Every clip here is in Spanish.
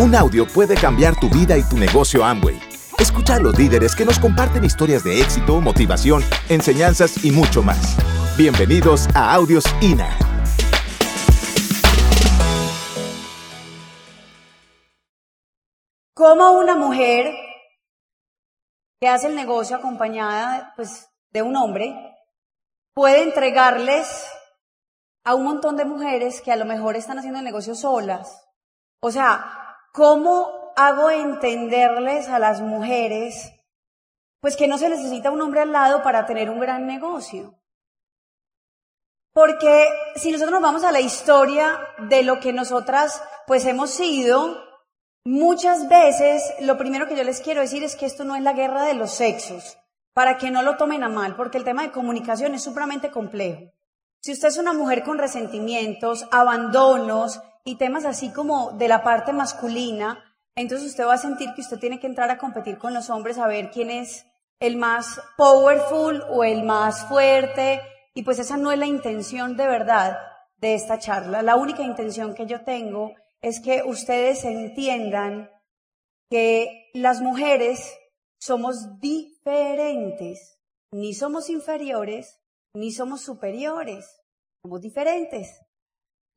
Un audio puede cambiar tu vida y tu negocio Amway. Escucha a los líderes que nos comparten historias de éxito, motivación, enseñanzas y mucho más. Bienvenidos a Audios INA. ¿Cómo una mujer que hace el negocio acompañada pues, de un hombre puede entregarles a un montón de mujeres que a lo mejor están haciendo el negocio solas? O sea, ¿Cómo hago entenderles a las mujeres, pues que no se necesita un hombre al lado para tener un gran negocio? Porque si nosotros nos vamos a la historia de lo que nosotras pues hemos sido, muchas veces lo primero que yo les quiero decir es que esto no es la guerra de los sexos, para que no lo tomen a mal, porque el tema de comunicación es supremamente complejo. Si usted es una mujer con resentimientos, abandonos, y temas así como de la parte masculina, entonces usted va a sentir que usted tiene que entrar a competir con los hombres a ver quién es el más powerful o el más fuerte. Y pues esa no es la intención de verdad de esta charla. La única intención que yo tengo es que ustedes entiendan que las mujeres somos diferentes. Ni somos inferiores, ni somos superiores. Somos diferentes.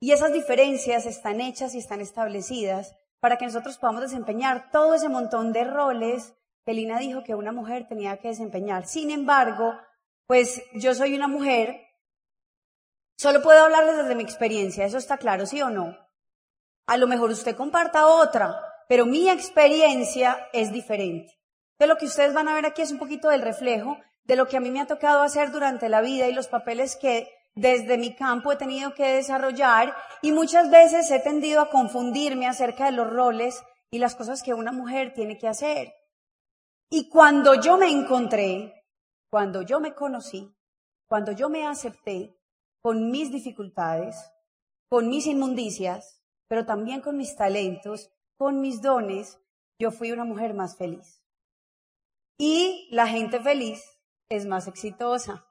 Y esas diferencias están hechas y están establecidas para que nosotros podamos desempeñar todo ese montón de roles que Lina dijo que una mujer tenía que desempeñar. Sin embargo, pues yo soy una mujer, solo puedo hablarles desde mi experiencia, eso está claro, ¿sí o no? A lo mejor usted comparta otra, pero mi experiencia es diferente. De lo que ustedes van a ver aquí es un poquito del reflejo de lo que a mí me ha tocado hacer durante la vida y los papeles que desde mi campo he tenido que desarrollar y muchas veces he tendido a confundirme acerca de los roles y las cosas que una mujer tiene que hacer. Y cuando yo me encontré, cuando yo me conocí, cuando yo me acepté con mis dificultades, con mis inmundicias, pero también con mis talentos, con mis dones, yo fui una mujer más feliz. Y la gente feliz es más exitosa.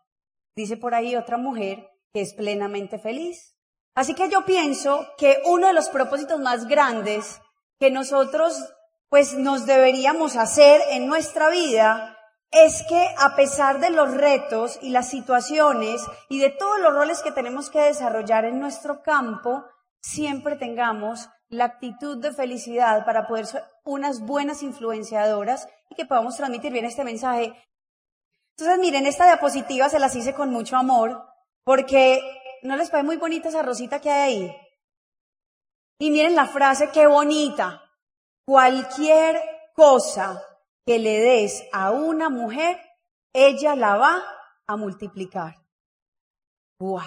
Dice por ahí otra mujer que es plenamente feliz. Así que yo pienso que uno de los propósitos más grandes que nosotros pues nos deberíamos hacer en nuestra vida es que a pesar de los retos y las situaciones y de todos los roles que tenemos que desarrollar en nuestro campo, siempre tengamos la actitud de felicidad para poder ser unas buenas influenciadoras y que podamos transmitir bien este mensaje. Entonces, miren, esta diapositiva se las hice con mucho amor porque ¿no les parece muy bonita esa rosita que hay ahí? Y miren la frase, qué bonita. Cualquier cosa que le des a una mujer, ella la va a multiplicar. ¡Wow!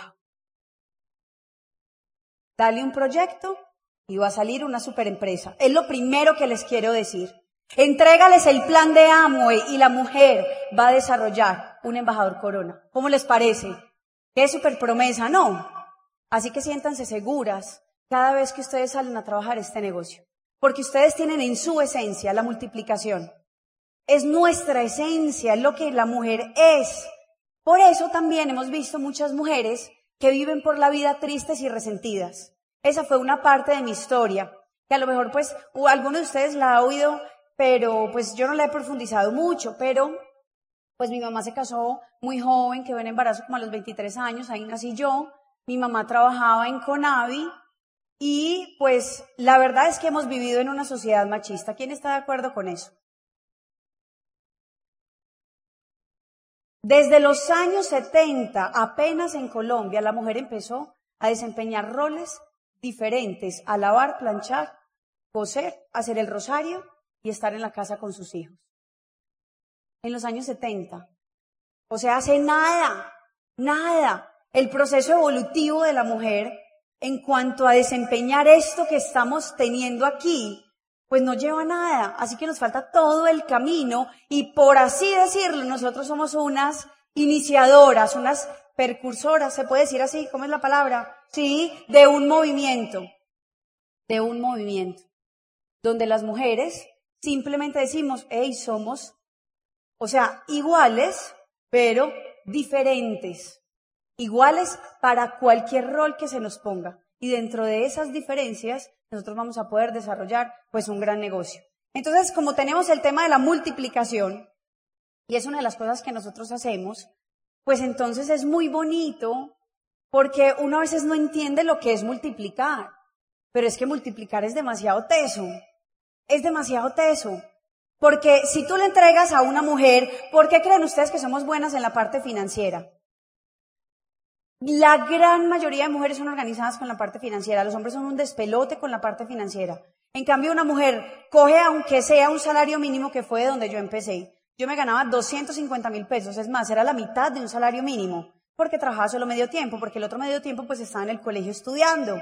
Dale un proyecto y va a salir una superempresa. Es lo primero que les quiero decir. Entrégales el plan de Amway y la mujer va a desarrollar un embajador corona. ¿Cómo les parece? ¿Qué super promesa? No. Así que siéntanse seguras cada vez que ustedes salen a trabajar este negocio. Porque ustedes tienen en su esencia la multiplicación. Es nuestra esencia, lo que la mujer es. Por eso también hemos visto muchas mujeres que viven por la vida tristes y resentidas. Esa fue una parte de mi historia, que a lo mejor pues alguno de ustedes la ha oído, pero pues yo no la he profundizado mucho, pero pues mi mamá se casó muy joven, quedó en embarazo como a los 23 años, ahí nací yo. Mi mamá trabajaba en Conavi y pues la verdad es que hemos vivido en una sociedad machista. ¿Quién está de acuerdo con eso? Desde los años 70, apenas en Colombia, la mujer empezó a desempeñar roles diferentes, a lavar, planchar, coser, hacer el rosario y estar en la casa con sus hijos en los años 70. O sea, hace nada, nada. El proceso evolutivo de la mujer en cuanto a desempeñar esto que estamos teniendo aquí, pues no lleva nada. Así que nos falta todo el camino y por así decirlo, nosotros somos unas iniciadoras, unas percursoras, se puede decir así, ¿cómo es la palabra? Sí, de un movimiento, de un movimiento, donde las mujeres simplemente decimos, hey, somos o sea, iguales, pero diferentes. Iguales para cualquier rol que se nos ponga. y dentro de esas diferencias nosotros vamos a poder desarrollar pues un gran negocio. Entonces, como tenemos el tema de la multiplicación, y es una de las cosas que nosotros hacemos, pues entonces es muy bonito porque uno a veces no entiende lo que es multiplicar, pero es que multiplicar es demasiado teso, es demasiado teso. Porque si tú le entregas a una mujer, ¿por qué creen ustedes que somos buenas en la parte financiera? La gran mayoría de mujeres son organizadas con la parte financiera, los hombres son un despelote con la parte financiera. En cambio, una mujer coge, aunque sea un salario mínimo que fue de donde yo empecé, yo me ganaba 250 mil pesos, es más, era la mitad de un salario mínimo, porque trabajaba solo medio tiempo, porque el otro medio tiempo pues estaba en el colegio estudiando.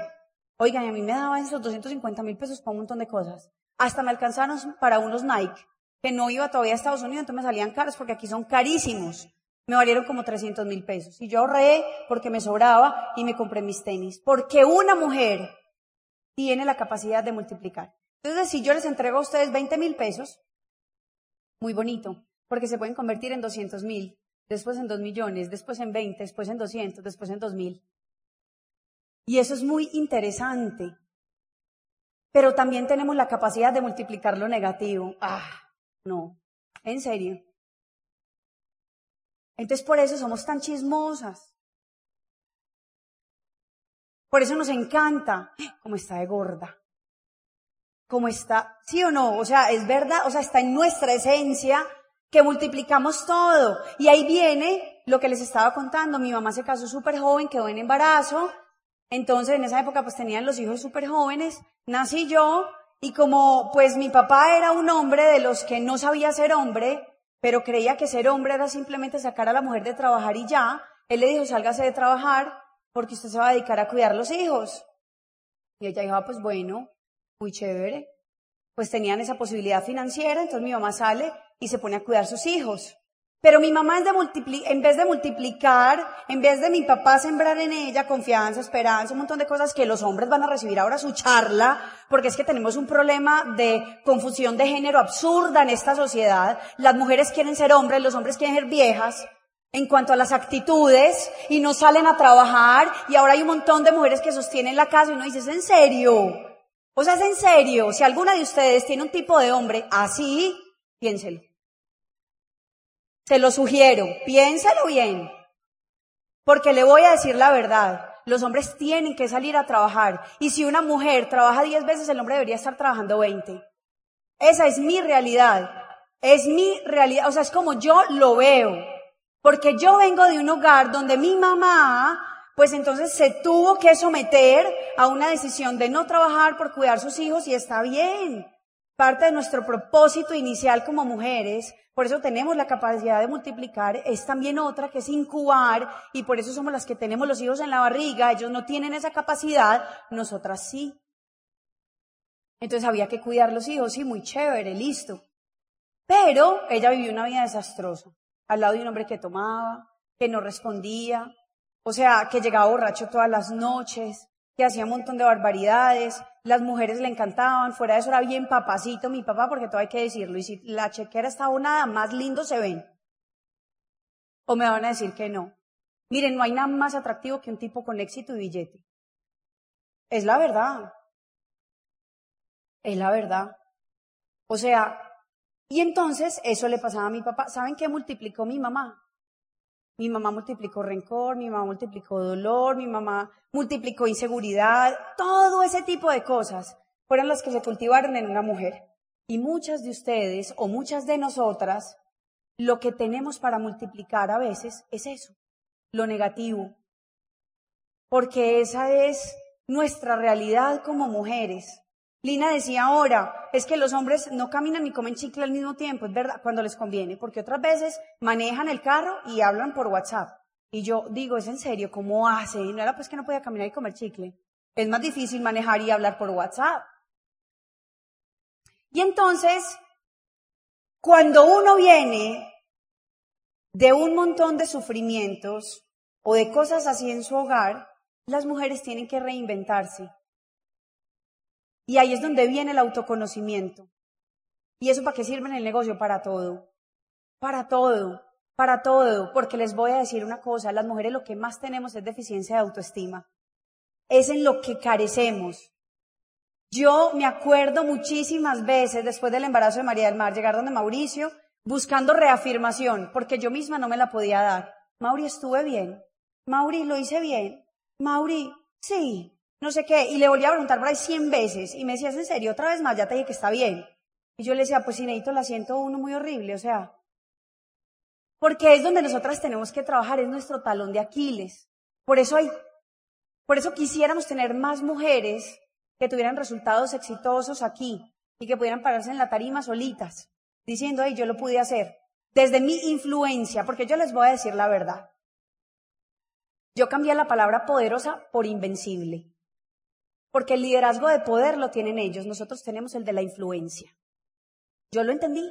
Oigan, a mí me daban esos 250 mil pesos para un montón de cosas. Hasta me alcanzaron para unos Nike, que no iba todavía a Estados Unidos, entonces me salían caros porque aquí son carísimos. Me valieron como 300 mil pesos. Y yo ahorré porque me sobraba y me compré mis tenis. Porque una mujer tiene la capacidad de multiplicar. Entonces, si yo les entrego a ustedes 20 mil pesos, muy bonito, porque se pueden convertir en 200 mil, después en 2 millones, después en 20, después en 200, después en 2 mil. Y eso es muy interesante. Pero también tenemos la capacidad de multiplicar lo negativo. Ah, no, en serio. Entonces por eso somos tan chismosas. Por eso nos encanta cómo está de gorda como está, ¿sí o no? O sea, es verdad, o sea, está en nuestra esencia que multiplicamos todo. Y ahí viene lo que les estaba contando. Mi mamá se casó súper joven, quedó en embarazo. Entonces, en esa época, pues tenían los hijos súper jóvenes. Nací yo. Y como, pues mi papá era un hombre de los que no sabía ser hombre, pero creía que ser hombre era simplemente sacar a la mujer de trabajar y ya, él le dijo, sálgase de trabajar porque usted se va a dedicar a cuidar los hijos. Y ella dijo, ah, pues bueno, muy chévere. Pues tenían esa posibilidad financiera, entonces mi mamá sale y se pone a cuidar sus hijos. Pero mi mamá en vez de multiplicar, en vez de mi papá sembrar en ella confianza, esperanza, un montón de cosas que los hombres van a recibir ahora su charla, porque es que tenemos un problema de confusión de género absurda en esta sociedad. Las mujeres quieren ser hombres, los hombres quieren ser viejas en cuanto a las actitudes y no salen a trabajar y ahora hay un montón de mujeres que sostienen la casa y uno dice, ¿es en serio? O sea, es en serio, si alguna de ustedes tiene un tipo de hombre así, piénselo. Se lo sugiero, piénselo bien. Porque le voy a decir la verdad. Los hombres tienen que salir a trabajar. Y si una mujer trabaja 10 veces, el hombre debería estar trabajando 20. Esa es mi realidad. Es mi realidad. O sea, es como yo lo veo. Porque yo vengo de un hogar donde mi mamá pues entonces se tuvo que someter a una decisión de no trabajar por cuidar sus hijos y está bien. Parte de nuestro propósito inicial como mujeres, por eso tenemos la capacidad de multiplicar, es también otra que es incubar y por eso somos las que tenemos los hijos en la barriga, ellos no tienen esa capacidad, nosotras sí. Entonces había que cuidar los hijos, sí, muy chévere, listo. Pero ella vivió una vida desastrosa, al lado de un hombre que tomaba, que no respondía, o sea, que llegaba borracho todas las noches, que hacía un montón de barbaridades, las mujeres le encantaban, fuera de eso era bien papacito mi papá, porque todo hay que decirlo, y si la chequera está nada más lindo se ven. O me van a decir que no. Miren, no hay nada más atractivo que un tipo con éxito y billete. Es la verdad. Es la verdad. O sea, y entonces eso le pasaba a mi papá. ¿Saben qué multiplicó mi mamá? Mi mamá multiplicó rencor, mi mamá multiplicó dolor, mi mamá multiplicó inseguridad, todo ese tipo de cosas fueron las que se cultivaron en una mujer. Y muchas de ustedes o muchas de nosotras, lo que tenemos para multiplicar a veces es eso, lo negativo. Porque esa es nuestra realidad como mujeres. Lina decía ahora, es que los hombres no caminan ni comen chicle al mismo tiempo, es verdad, cuando les conviene, porque otras veces manejan el carro y hablan por WhatsApp. Y yo digo, ¿es en serio? ¿Cómo hace? Y no era pues que no podía caminar y comer chicle. Es más difícil manejar y hablar por WhatsApp. Y entonces, cuando uno viene de un montón de sufrimientos o de cosas así en su hogar, las mujeres tienen que reinventarse. Y ahí es donde viene el autoconocimiento. ¿Y eso para qué sirve en el negocio? Para todo. Para todo. Para todo. Porque les voy a decir una cosa, las mujeres lo que más tenemos es deficiencia de autoestima. es en lo que carecemos. Yo me acuerdo muchísimas veces después del embarazo de María del Mar llegar donde Mauricio buscando reafirmación, porque yo misma no me la podía dar. Mauri, estuve bien. Mauri, lo hice bien. Mauri, sí. No sé qué. Y le volví a preguntar por ahí cien veces. Y me decía, en serio? Otra vez más, ya te dije que está bien. Y yo le decía, pues si necesito la siento uno muy horrible, o sea. Porque es donde nosotras tenemos que trabajar, es nuestro talón de Aquiles. Por eso hay, por eso quisiéramos tener más mujeres que tuvieran resultados exitosos aquí y que pudieran pararse en la tarima solitas diciendo, hey, yo lo pude hacer, desde mi influencia, porque yo les voy a decir la verdad. Yo cambié la palabra poderosa por invencible, porque el liderazgo de poder lo tienen ellos, nosotros tenemos el de la influencia. Yo lo entendí.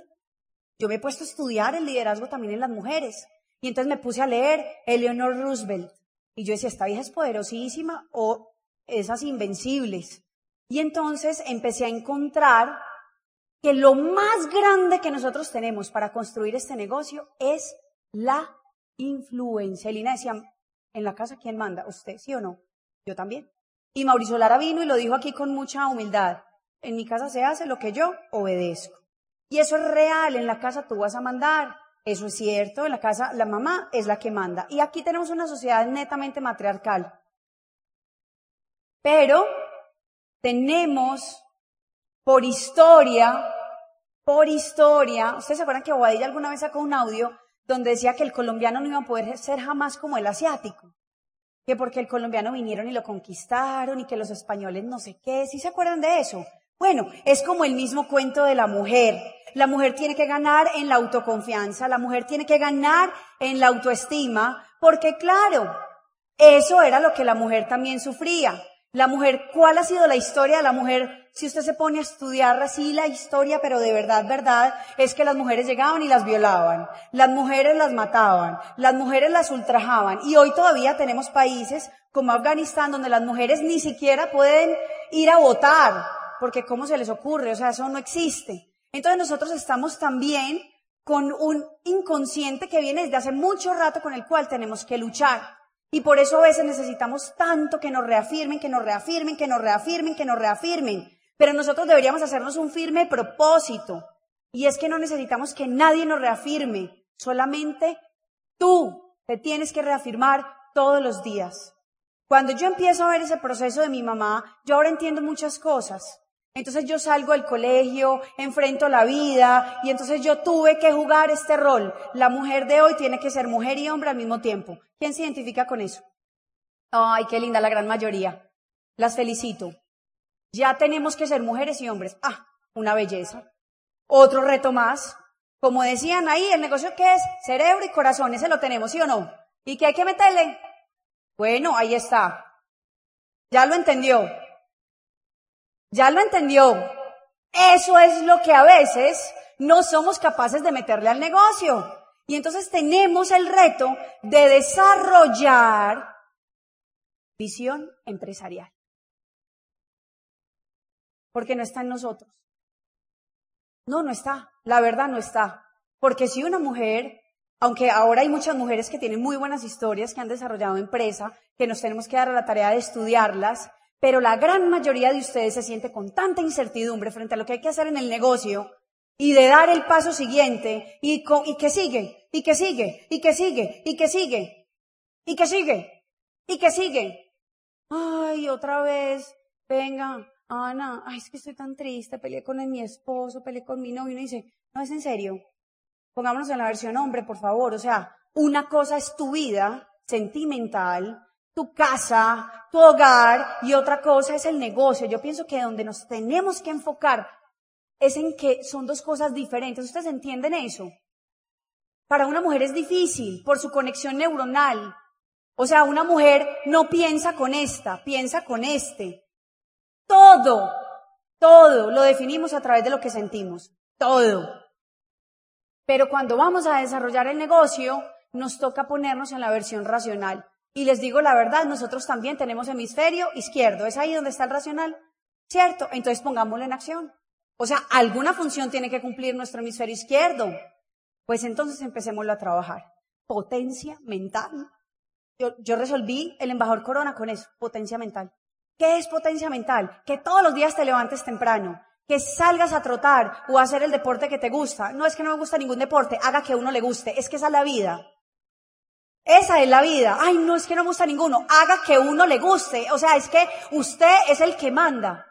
Yo me he puesto a estudiar el liderazgo también en las mujeres. Y entonces me puse a leer Eleanor Roosevelt. Y yo decía, esta vieja es poderosísima o esas invencibles. Y entonces empecé a encontrar que lo más grande que nosotros tenemos para construir este negocio es la influencia. Elina decía, en la casa, ¿quién manda? ¿Usted, sí o no? Yo también. Y Mauricio Lara vino y lo dijo aquí con mucha humildad. En mi casa se hace lo que yo obedezco. Y eso es real, en la casa tú vas a mandar. Eso es cierto, en la casa la mamá es la que manda. Y aquí tenemos una sociedad netamente matriarcal. Pero tenemos por historia, por historia, ustedes se acuerdan que Bobadilla alguna vez sacó un audio donde decía que el colombiano no iba a poder ser jamás como el asiático, que porque el colombiano vinieron y lo conquistaron y que los españoles no sé qué, ¿sí se acuerdan de eso? Bueno, es como el mismo cuento de la mujer. La mujer tiene que ganar en la autoconfianza, la mujer tiene que ganar en la autoestima, porque claro, eso era lo que la mujer también sufría. La mujer, ¿cuál ha sido la historia de la mujer? Si usted se pone a estudiar así la historia, pero de verdad, verdad, es que las mujeres llegaban y las violaban, las mujeres las mataban, las mujeres las ultrajaban. Y hoy todavía tenemos países como Afganistán donde las mujeres ni siquiera pueden ir a votar, porque ¿cómo se les ocurre? O sea, eso no existe. Entonces nosotros estamos también con un inconsciente que viene desde hace mucho rato con el cual tenemos que luchar. Y por eso a veces necesitamos tanto que nos reafirmen, que nos reafirmen, que nos reafirmen, que nos reafirmen. Pero nosotros deberíamos hacernos un firme propósito. Y es que no necesitamos que nadie nos reafirme. Solamente tú te tienes que reafirmar todos los días. Cuando yo empiezo a ver ese proceso de mi mamá, yo ahora entiendo muchas cosas. Entonces yo salgo del colegio, enfrento la vida y entonces yo tuve que jugar este rol. La mujer de hoy tiene que ser mujer y hombre al mismo tiempo. ¿Quién se identifica con eso? Ay, qué linda la gran mayoría. Las felicito. Ya tenemos que ser mujeres y hombres. Ah, una belleza. Otro reto más. Como decían ahí, el negocio que es cerebro y corazón, ese lo tenemos, ¿sí o no? ¿Y qué hay que meterle? Bueno, ahí está. Ya lo entendió. Ya lo entendió. Eso es lo que a veces no somos capaces de meterle al negocio. Y entonces tenemos el reto de desarrollar visión empresarial. Porque no está en nosotros. No, no está. La verdad no está. Porque si una mujer, aunque ahora hay muchas mujeres que tienen muy buenas historias, que han desarrollado empresa, que nos tenemos que dar a la tarea de estudiarlas, pero la gran mayoría de ustedes se siente con tanta incertidumbre frente a lo que hay que hacer en el negocio y de dar el paso siguiente y, y que sigue, y que sigue, y que sigue, y que sigue, y que sigue, y que sigue. Ay, otra vez, venga, Ana, ay, es que estoy tan triste, peleé con mi esposo, peleé con mi novio, y uno dice, no es en serio, pongámonos en la versión hombre, por favor, o sea, una cosa es tu vida sentimental, tu casa, tu hogar y otra cosa es el negocio. Yo pienso que donde nos tenemos que enfocar es en que son dos cosas diferentes. ¿Ustedes entienden eso? Para una mujer es difícil por su conexión neuronal. O sea, una mujer no piensa con esta, piensa con este. Todo, todo lo definimos a través de lo que sentimos. Todo. Pero cuando vamos a desarrollar el negocio, nos toca ponernos en la versión racional. Y les digo la verdad, nosotros también tenemos hemisferio izquierdo. ¿Es ahí donde está el racional? ¿Cierto? Entonces pongámoslo en acción. O sea, alguna función tiene que cumplir nuestro hemisferio izquierdo. Pues entonces empecémoslo a trabajar. Potencia mental. Yo, yo resolví el embajador Corona con eso, potencia mental. ¿Qué es potencia mental? Que todos los días te levantes temprano, que salgas a trotar o a hacer el deporte que te gusta. No es que no me gusta ningún deporte, haga que uno le guste, es que esa es la vida. Esa es la vida. Ay, no es que no me gusta ninguno, haga que uno le guste. O sea, es que usted es el que manda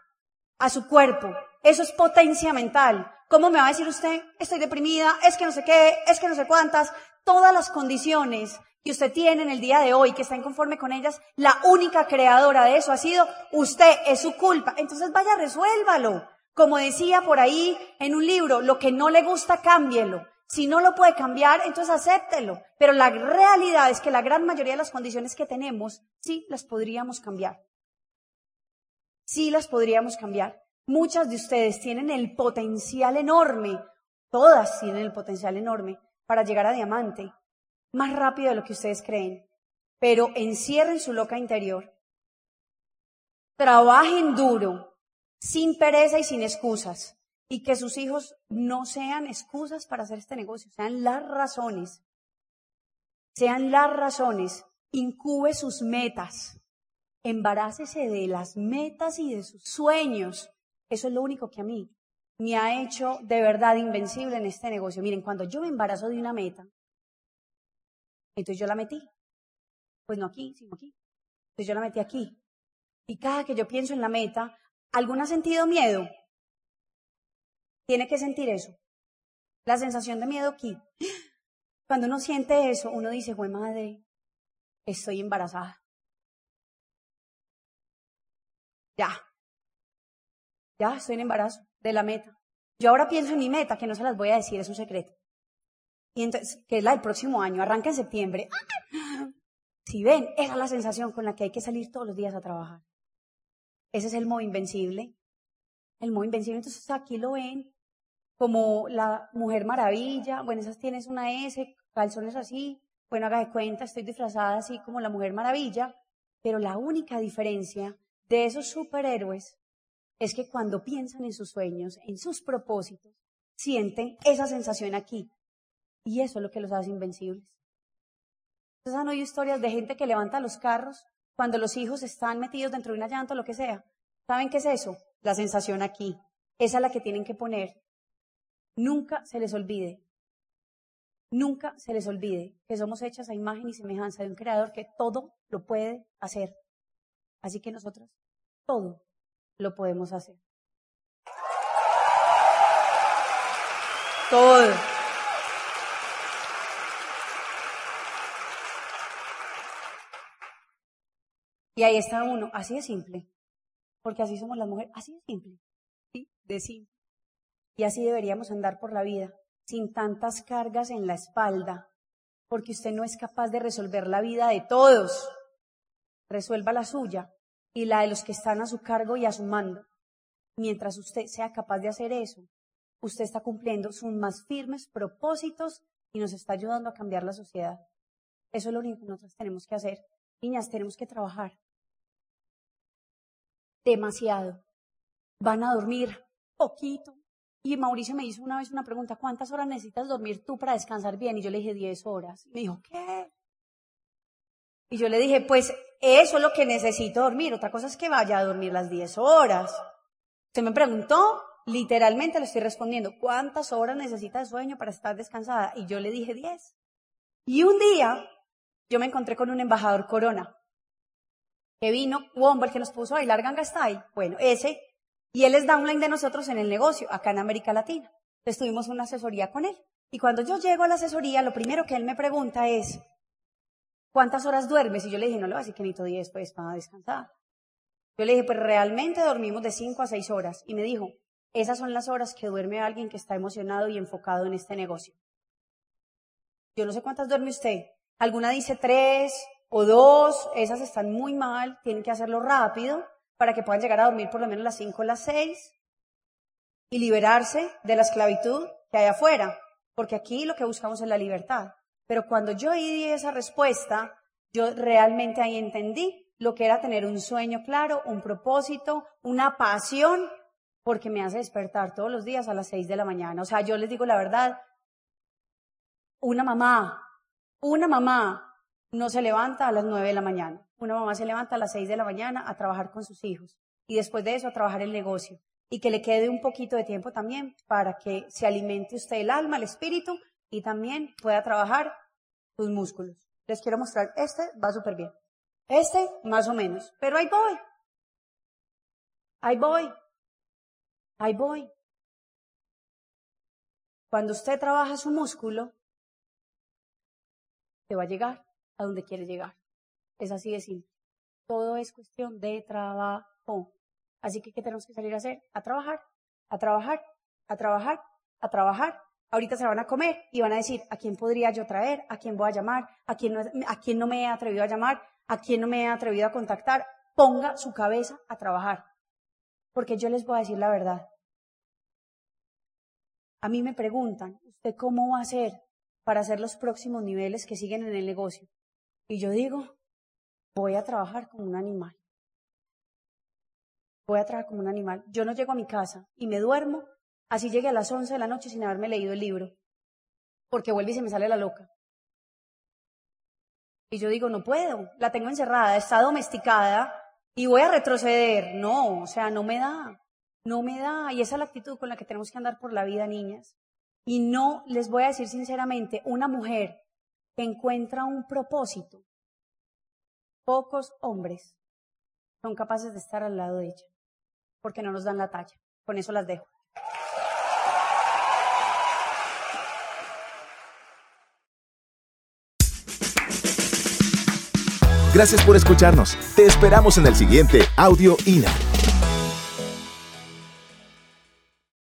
a su cuerpo. Eso es potencia mental. ¿Cómo me va a decir usted? Estoy deprimida, es que no sé qué, es que no sé cuántas. Todas las condiciones que usted tiene en el día de hoy, que está inconforme con ellas, la única creadora de eso ha sido usted, es su culpa. Entonces vaya, resuélvalo. Como decía por ahí en un libro, lo que no le gusta, cámbielo. Si no lo puede cambiar, entonces acéptelo. Pero la realidad es que la gran mayoría de las condiciones que tenemos, sí las podríamos cambiar. Sí las podríamos cambiar. Muchas de ustedes tienen el potencial enorme, todas tienen el potencial enorme para llegar a diamante más rápido de lo que ustedes creen, pero encierren su loca interior. Trabajen duro, sin pereza y sin excusas, y que sus hijos no sean excusas para hacer este negocio, sean las razones. Sean las razones. Incube sus metas. Embarácese de las metas y de sus sueños. Eso es lo único que a mí me ha hecho de verdad invencible en este negocio. Miren, cuando yo me embarazo de una meta, entonces yo la metí. Pues no aquí, sino aquí. Entonces yo la metí aquí. Y cada que yo pienso en la meta, ¿algún ha sentido miedo? Tiene que sentir eso. La sensación de miedo aquí. Cuando uno siente eso, uno dice, güey madre, estoy embarazada. Ya. Ya estoy en embarazo de la meta. Yo ahora pienso en mi meta, que no se las voy a decir, es un secreto. Y entonces, que es la del próximo año, arranca en septiembre. Si ven, esa es la sensación con la que hay que salir todos los días a trabajar. Ese es el modo invencible. El modo invencible, entonces aquí lo ven como la mujer maravilla. Bueno, esas tienes una S, calzones así. Bueno, haga de cuenta, estoy disfrazada así como la mujer maravilla. Pero la única diferencia de esos superhéroes es que cuando piensan en sus sueños, en sus propósitos, sienten esa sensación aquí. Y eso es lo que los hace invencibles. Ustedes han oído historias de gente que levanta los carros cuando los hijos están metidos dentro de una llanta o lo que sea. ¿Saben qué es eso? La sensación aquí. Esa es la que tienen que poner. Nunca se les olvide. Nunca se les olvide que somos hechas a imagen y semejanza de un creador que todo lo puede hacer. Así que nosotros todo lo podemos hacer. Todo. Y ahí está uno, así de simple, porque así somos las mujeres, así de simple, ¿sí? De simple. Y así deberíamos andar por la vida, sin tantas cargas en la espalda, porque usted no es capaz de resolver la vida de todos. Resuelva la suya y la de los que están a su cargo y a su mando. Mientras usted sea capaz de hacer eso, usted está cumpliendo sus más firmes propósitos y nos está ayudando a cambiar la sociedad. Eso es lo único que nosotros tenemos que hacer. Niñas, tenemos que trabajar demasiado. Van a dormir poquito. Y Mauricio me hizo una vez una pregunta, ¿cuántas horas necesitas dormir tú para descansar bien? Y yo le dije 10 horas. Y me dijo, ¿qué? Y yo le dije, pues eso es lo que necesito dormir. Otra cosa es que vaya a dormir las 10 horas. Se me preguntó, literalmente le estoy respondiendo, ¿cuántas horas necesitas de sueño para estar descansada? Y yo le dije 10. Y un día yo me encontré con un embajador corona que vino, Wombo, el que nos puso a bailar Ganga Style, bueno, ese, y él es downline de nosotros en el negocio, acá en América Latina. Entonces tuvimos una asesoría con él. Y cuando yo llego a la asesoría, lo primero que él me pregunta es, ¿cuántas horas duermes? Y yo le dije, no le voy a decir que necesito 10 pues para descansar. Yo le dije, pues realmente dormimos de 5 a 6 horas. Y me dijo, esas son las horas que duerme alguien que está emocionado y enfocado en este negocio. Yo no sé cuántas duerme usted. Alguna dice 3, o dos, esas están muy mal, tienen que hacerlo rápido para que puedan llegar a dormir por lo menos las cinco o las seis y liberarse de la esclavitud que hay afuera, porque aquí lo que buscamos es la libertad. Pero cuando yo di esa respuesta, yo realmente ahí entendí lo que era tener un sueño claro, un propósito, una pasión, porque me hace despertar todos los días a las seis de la mañana. O sea, yo les digo la verdad, una mamá, una mamá no se levanta a las 9 de la mañana. Una mamá se levanta a las 6 de la mañana a trabajar con sus hijos y después de eso a trabajar el negocio. Y que le quede un poquito de tiempo también para que se alimente usted el alma, el espíritu y también pueda trabajar sus músculos. Les quiero mostrar, este va súper bien. Este, más o menos. Pero ahí voy. Ahí voy. Ahí voy. Cuando usted trabaja su músculo, te va a llegar a donde quiere llegar. Es así de simple. Todo es cuestión de trabajo. Así que, ¿qué tenemos que salir a hacer? A trabajar, a trabajar, a trabajar, a trabajar. Ahorita se van a comer y van a decir, ¿a quién podría yo traer? ¿A quién voy a llamar? ¿A quién no, a quién no me he atrevido a llamar? ¿A quién no me he atrevido a contactar? Ponga su cabeza a trabajar. Porque yo les voy a decir la verdad. A mí me preguntan, ¿usted cómo va a hacer para hacer los próximos niveles que siguen en el negocio? Y yo digo, voy a trabajar como un animal. Voy a trabajar como un animal. Yo no llego a mi casa y me duermo, así llegué a las 11 de la noche sin haberme leído el libro, porque vuelve y se me sale la loca. Y yo digo, no puedo, la tengo encerrada, está domesticada y voy a retroceder. No, o sea, no me da. No me da. Y esa es la actitud con la que tenemos que andar por la vida, niñas. Y no, les voy a decir sinceramente, una mujer encuentra un propósito, pocos hombres son capaces de estar al lado de ella, porque no nos dan la talla. Con eso las dejo. Gracias por escucharnos. Te esperamos en el siguiente Audio INA.